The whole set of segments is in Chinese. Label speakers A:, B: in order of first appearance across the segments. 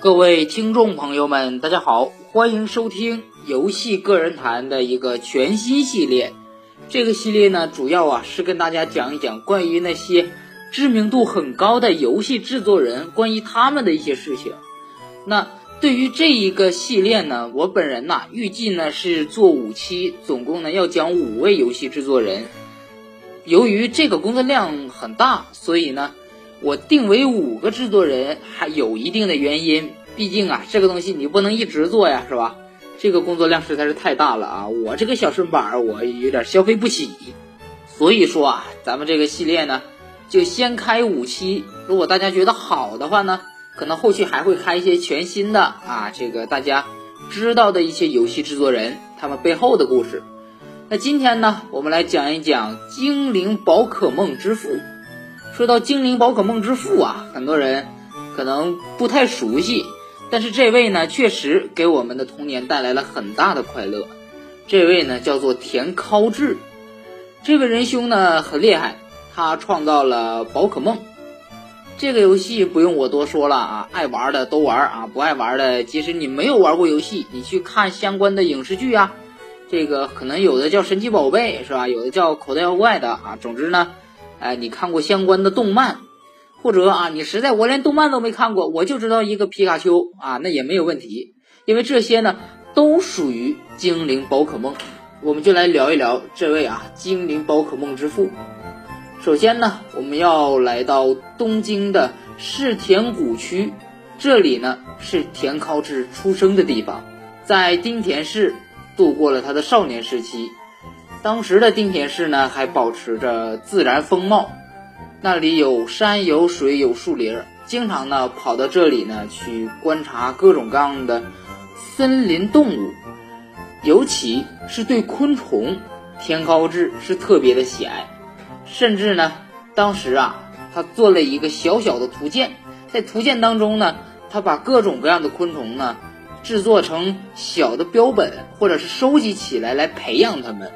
A: 各位听众朋友们，大家好，欢迎收听游戏个人谈的一个全新系列。这个系列呢，主要啊是跟大家讲一讲关于那些知名度很高的游戏制作人，关于他们的一些事情。那对于这一个系列呢，我本人呐预计呢是做五期，总共呢要讲五位游戏制作人。由于这个工作量很大，所以呢。我定为五个制作人，还有一定的原因。毕竟啊，这个东西你不能一直做呀，是吧？这个工作量实在是太大了啊！我这个小身板儿我有点消费不起。所以说啊，咱们这个系列呢，就先开五期。如果大家觉得好的话呢，可能后续还会开一些全新的啊，这个大家知道的一些游戏制作人他们背后的故事。那今天呢，我们来讲一讲《精灵宝可梦之父》。说到精灵宝可梦之父啊，很多人可能不太熟悉，但是这位呢，确实给我们的童年带来了很大的快乐。这位呢，叫做田尻智，这位仁兄呢很厉害，他创造了宝可梦这个游戏，不用我多说了啊，爱玩的都玩啊，不爱玩的，即使你没有玩过游戏，你去看相关的影视剧啊，这个可能有的叫神奇宝贝是吧？有的叫口袋妖怪的啊，总之呢。哎，你看过相关的动漫，或者啊，你实在我连动漫都没看过，我就知道一个皮卡丘啊，那也没有问题，因为这些呢都属于精灵宝可梦。我们就来聊一聊这位啊，精灵宝可梦之父。首先呢，我们要来到东京的世田谷区，这里呢是田尻智出生的地方，在丁田市度过了他的少年时期。当时的丁田市呢，还保持着自然风貌，那里有山有水有树林，经常呢跑到这里呢去观察各种各样的森林动物，尤其是对昆虫，田高志是特别的喜爱，甚至呢，当时啊，他做了一个小小的图鉴，在图鉴当中呢，他把各种各样的昆虫呢制作成小的标本，或者是收集起来来培养它们。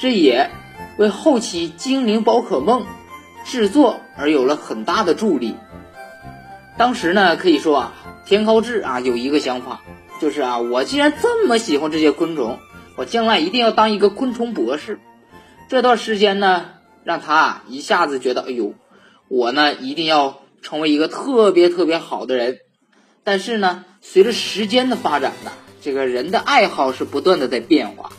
A: 这也为后期精灵宝可梦制作而有了很大的助力。当时呢，可以说啊，田尻智啊有一个想法，就是啊，我既然这么喜欢这些昆虫，我将来一定要当一个昆虫博士。这段时间呢，让他啊一下子觉得，哎呦，我呢一定要成为一个特别特别好的人。但是呢，随着时间的发展呢，这个人的爱好是不断的在变化。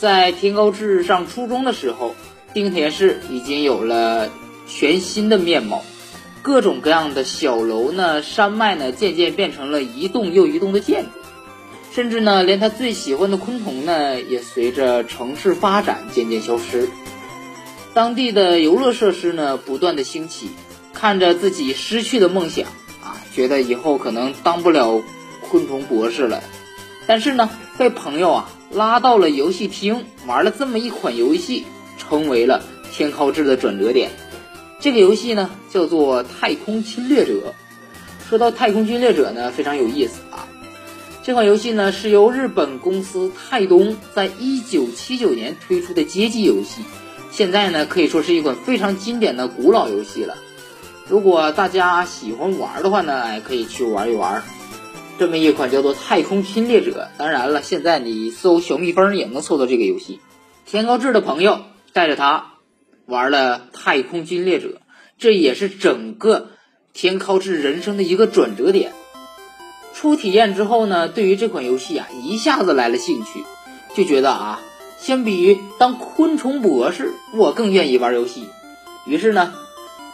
A: 在田高志上初中的时候，丁田市已经有了全新的面貌，各种各样的小楼呢、山脉呢，渐渐变成了一栋又一栋的建筑，甚至呢，连他最喜欢的昆虫呢，也随着城市发展渐渐消失。当地的游乐设施呢，不断的兴起，看着自己失去的梦想啊，觉得以后可能当不了昆虫博士了，但是呢，被朋友啊。拉到了游戏厅，玩了这么一款游戏，成为了天靠志的转折点。这个游戏呢，叫做《太空侵略者》。说到《太空侵略者》呢，非常有意思啊。这款游戏呢，是由日本公司泰东在一九七九年推出的街机游戏，现在呢，可以说是一款非常经典的古老游戏了。如果大家喜欢玩的话呢，可以去玩一玩。这么一款叫做《太空侵略者》，当然了，现在你搜小蜜蜂也能搜到这个游戏。田高志的朋友带着他玩了《太空侵略者》，这也是整个田高志人生的一个转折点。初体验之后呢，对于这款游戏啊，一下子来了兴趣，就觉得啊，相比于当昆虫博士，我更愿意玩游戏。于是呢，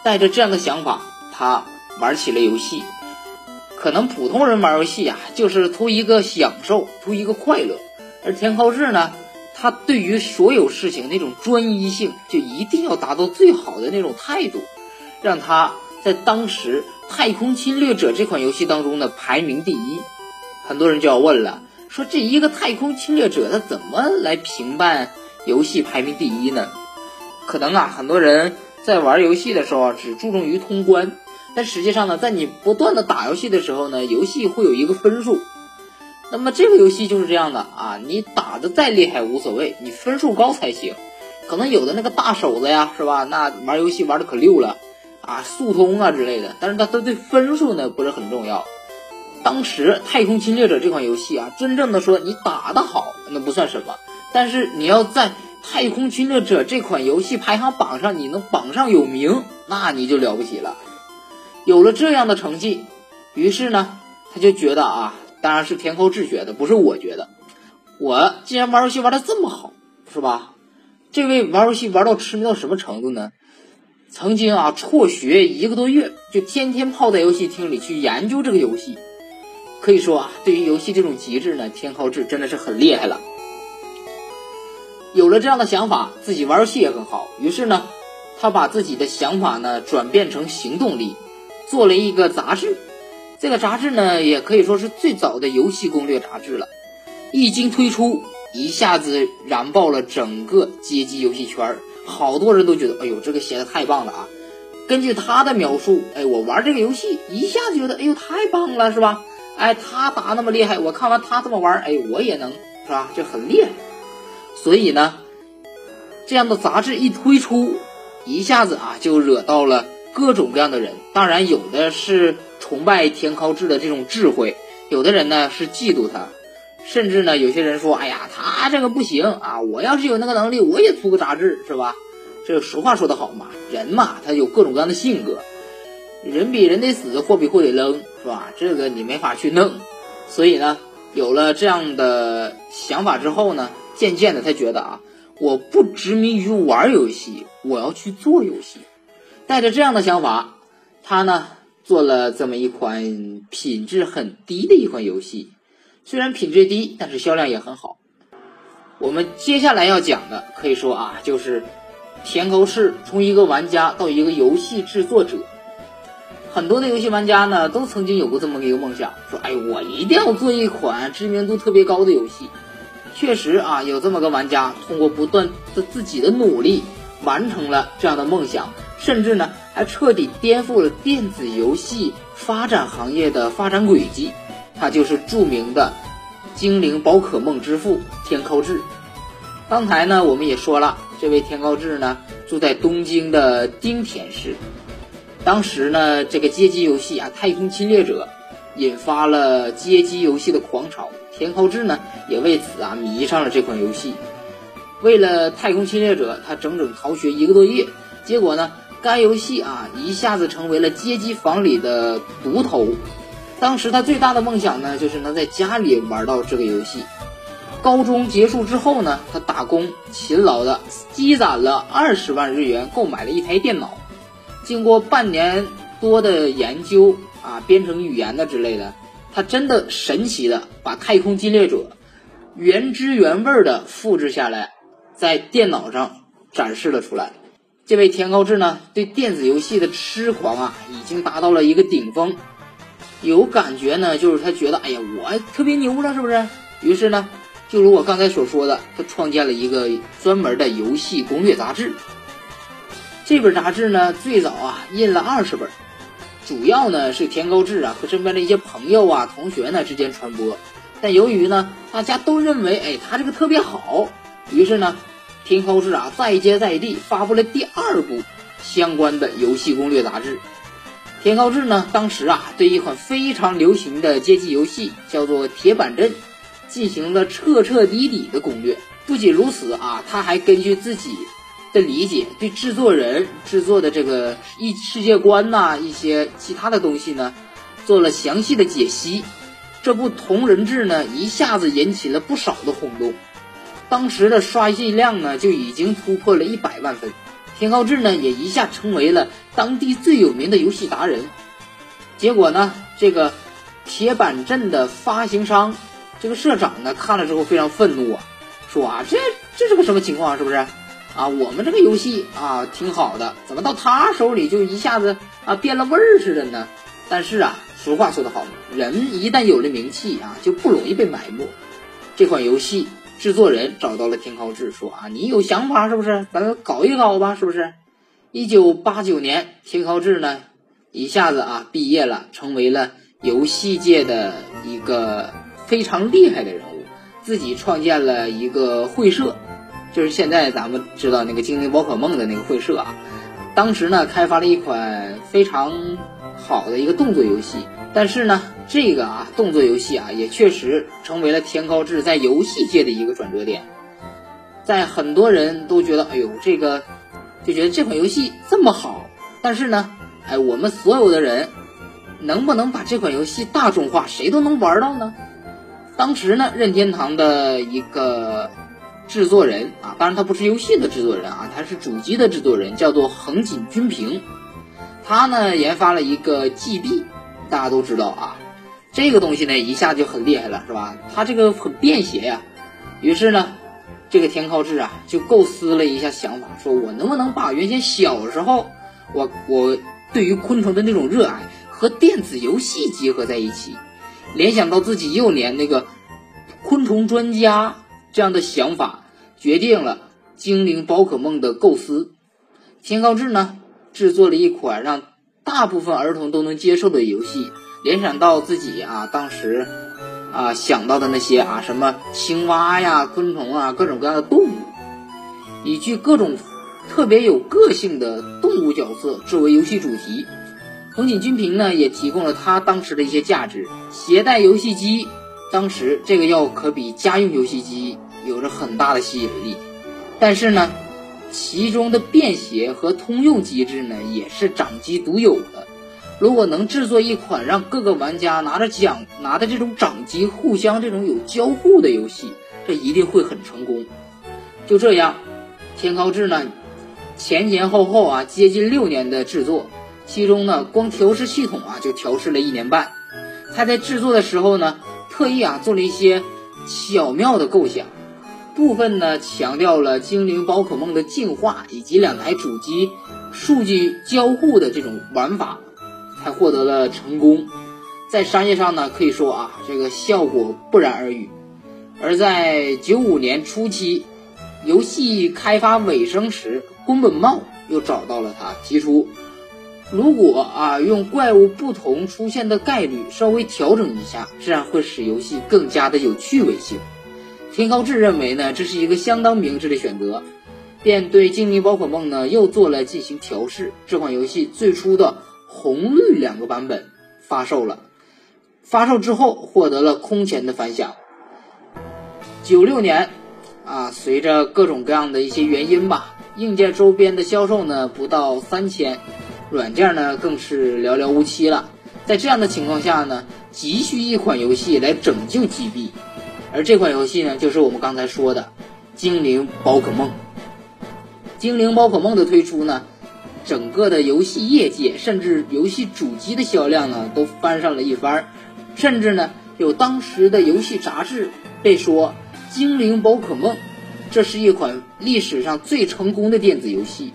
A: 带着这样的想法，他玩起了游戏。可能普通人玩游戏啊，就是图一个享受，图一个快乐。而田靠志呢，他对于所有事情那种专一性，就一定要达到最好的那种态度，让他在当时《太空侵略者》这款游戏当中呢排名第一。很多人就要问了，说这一个《太空侵略者》他怎么来评判游戏排名第一呢？可能啊，很多人在玩游戏的时候啊，只注重于通关。但实际上呢，在你不断的打游戏的时候呢，游戏会有一个分数。那么这个游戏就是这样的啊，你打的再厉害无所谓，你分数高才行。可能有的那个大手子呀，是吧？那玩游戏玩的可溜了啊，速通啊之类的。但是它它对分数呢不是很重要。当时《太空侵略者》这款游戏啊，真正的说你打得好那不算什么，但是你要在《太空侵略者》这款游戏排行榜上你能榜上有名，那你就了不起了。有了这样的成绩，于是呢，他就觉得啊，当然是田口智觉得，不是我觉得。我既然玩游戏玩的这么好，是吧？这位玩游戏玩到痴迷到什么程度呢？曾经啊，辍学一个多月，就天天泡在游戏厅里去研究这个游戏。可以说啊，对于游戏这种极致呢，天靠智真的是很厉害了。有了这样的想法，自己玩游戏也很好。于是呢，他把自己的想法呢转变成行动力，做了一个杂志。这个杂志呢，也可以说是最早的游戏攻略杂志了。一经推出，一下子燃爆了整个街机游戏圈儿好多人都觉得，哎呦，这个写的太棒了啊！根据他的描述，哎，我玩这个游戏，一下子觉得，哎呦，太棒了，是吧？哎，他打那么厉害，我看完他这么玩，哎，我也能是吧？就很厉害。所以呢，这样的杂志一推出，一下子啊就惹到了各种各样的人。当然，有的是崇拜田尻智的这种智慧，有的人呢是嫉妒他，甚至呢有些人说：“哎呀，他这个不行啊！我要是有那个能力，我也出个杂志，是吧？”这俗话说得好嘛，人嘛，他有各种各样的性格。人比人得死，货比货得扔，是吧？这个你没法去弄，所以呢，有了这样的想法之后呢，渐渐的他觉得啊，我不执迷于玩游戏，我要去做游戏。带着这样的想法，他呢做了这么一款品质很低的一款游戏，虽然品质低，但是销量也很好。我们接下来要讲的，可以说啊，就是田沟市从一个玩家到一个游戏制作者。很多的游戏玩家呢，都曾经有过这么一个梦想，说：“哎，我一定要做一款知名度特别高的游戏。”确实啊，有这么个玩家，通过不断的自己的努力，完成了这样的梦想，甚至呢，还彻底颠覆了电子游戏发展行业的发展轨迹。他就是著名的精灵宝可梦之父天靠智。刚才呢，我们也说了，这位天高志呢，住在东京的丁田市。当时呢，这个街机游戏啊，《太空侵略者》引发了街机游戏的狂潮。田靠智呢，也为此啊迷上了这款游戏。为了《太空侵略者》，他整整逃学一个多月。结果呢，该游戏啊一下子成为了街机房里的独头。当时他最大的梦想呢，就是能在家里玩到这个游戏。高中结束之后呢，他打工勤劳的积攒了二十万日元，购买了一台电脑。经过半年多的研究啊，编程语言的之类的，他真的神奇的把《太空侵略者》原汁原味的复制下来，在电脑上展示了出来。这位田高志呢，对电子游戏的痴狂啊，已经达到了一个顶峰。有感觉呢，就是他觉得，哎呀，我特别牛了，是不是？于是呢，就如我刚才所说的，他创建了一个专门的游戏攻略杂志。这本杂志呢，最早啊印了二十本，主要呢是田高志啊和身边的一些朋友啊、同学呢之间传播。但由于呢大家都认为，哎，他这个特别好，于是呢田高志啊再接再厉，发布了第二部相关的游戏攻略杂志。田高志呢当时啊对一款非常流行的街机游戏叫做《铁板阵》进行了彻彻底底的攻略。不仅如此啊，他还根据自己。的理解对制作人制作的这个一世界观呐，一些其他的东西呢，做了详细的解析。这部同人志呢，一下子引起了不少的轰动，当时的刷新量呢就已经突破了一百万分。田高志呢也一下成为了当地最有名的游戏达人。结果呢，这个铁板镇的发行商这个社长呢看了之后非常愤怒啊，说啊，这这是个什么情况？是不是？啊，我们这个游戏啊挺好的，怎么到他手里就一下子啊变了味儿似的呢？但是啊，俗话说得好，人一旦有了名气啊，就不容易被埋没。这款游戏制作人找到了田靠志，说啊，你有想法是不是？咱搞一搞吧，是不是？一九八九年，田靠志呢一下子啊毕业了，成为了游戏界的一个非常厉害的人物，自己创建了一个会社。就是现在咱们知道那个精灵宝可梦的那个会社啊，当时呢开发了一款非常好的一个动作游戏。但是呢，这个啊动作游戏啊也确实成为了田高志在游戏界的一个转折点。在很多人都觉得，哎呦，这个就觉得这款游戏这么好，但是呢，哎，我们所有的人能不能把这款游戏大众化，谁都能玩到呢？当时呢，任天堂的一个制作人啊，当然他不是游戏的制作人啊，他是主机的制作人，叫做横井军平。他呢研发了一个 GB，大家都知道啊，这个东西呢一下就很厉害了，是吧？它这个很便携呀。于是呢，这个田尻智啊就构思了一下想法，说我能不能把原先小时候我我对于昆虫的那种热爱和电子游戏结合在一起。联想到自己幼年那个昆虫专家这样的想法，决定了精灵宝可梦的构思。田尻智呢制作了一款让大部分儿童都能接受的游戏。联想到自己啊当时啊想到的那些啊什么青蛙呀、昆虫啊各种各样的动物，以及各种特别有个性的动物角色作为游戏主题。横井军平呢，也提供了他当时的一些价值。携带游戏机，当时这个要可比家用游戏机有着很大的吸引力。但是呢，其中的便携和通用机制呢，也是掌机独有的。如果能制作一款让各个玩家拿着奖拿的这种掌机互相这种有交互的游戏，这一定会很成功。就这样，天高志呢，前前后后啊，接近六年的制作。其中呢，光调试系统啊就调试了一年半。他在制作的时候呢，特意啊做了一些巧妙的构想，部分呢强调了精灵宝可梦的进化以及两台主机数据交互的这种玩法，才获得了成功。在商业上呢，可以说啊这个效果不言而喻。而在九五年初期，游戏开发尾声时，宫本茂又找到了他，提出。如果啊用怪物不同出现的概率稍微调整一下，这样会使游戏更加的有趣味性。田高志认为呢，这是一个相当明智的选择，便对精灵宝可梦呢又做了进行调试。这款游戏最初的红绿两个版本发售了，发售之后获得了空前的反响。九六年啊，随着各种各样的一些原因吧，硬件周边的销售呢不到三千。软件呢更是寥寥无几了，在这样的情况下呢，急需一款游戏来拯救 GB，而这款游戏呢，就是我们刚才说的《精灵宝可梦》。《精灵宝可梦》的推出呢，整个的游戏业界甚至游戏主机的销量呢，都翻上了一番，甚至呢，有当时的游戏杂志被说《精灵宝可梦》这是一款历史上最成功的电子游戏。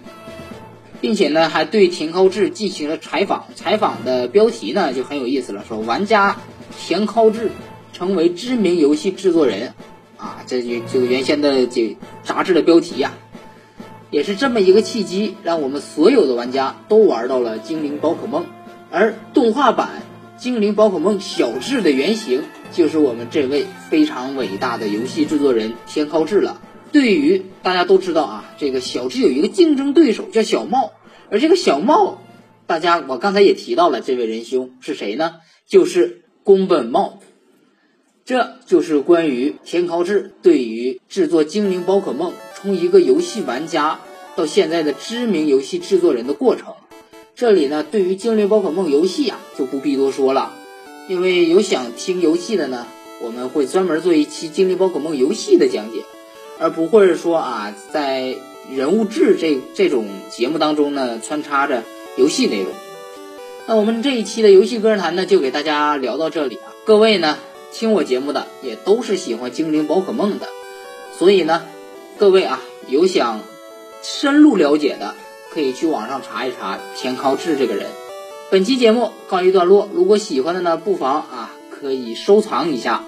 A: 并且呢，还对田尻智进行了采访。采访的标题呢就很有意思了，说玩家田尻智成为知名游戏制作人，啊，这就就原先的这杂志的标题呀，也是这么一个契机，让我们所有的玩家都玩到了精灵宝可梦。而动画版精灵宝可梦小智的原型，就是我们这位非常伟大的游戏制作人田尻智了。对于大家都知道啊，这个小智有一个竞争对手叫小茂，而这个小茂，大家我刚才也提到了，这位仁兄是谁呢？就是宫本茂。这就是关于田尻智对于制作精灵宝可梦，从一个游戏玩家到现在的知名游戏制作人的过程。这里呢，对于精灵宝可梦游戏啊，就不必多说了，因为有想听游戏的呢，我们会专门做一期精灵宝可梦游戏的讲解。而不会说啊，在人物志这这种节目当中呢，穿插着游戏内容。那我们这一期的游戏个人谈呢，就给大家聊到这里啊。各位呢，听我节目的也都是喜欢精灵宝可梦的，所以呢，各位啊，有想深入了解的，可以去网上查一查田尻智这个人。本期节目告一段落，如果喜欢的呢，不妨啊，可以收藏一下。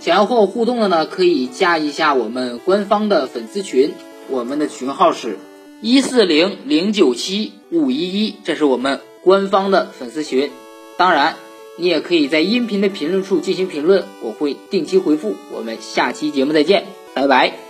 A: 想要和我互动的呢，可以加一下我们官方的粉丝群，我们的群号是一四零零九七五一一，这是我们官方的粉丝群。当然，你也可以在音频的评论处进行评论，我会定期回复。我们下期节目再见，拜拜。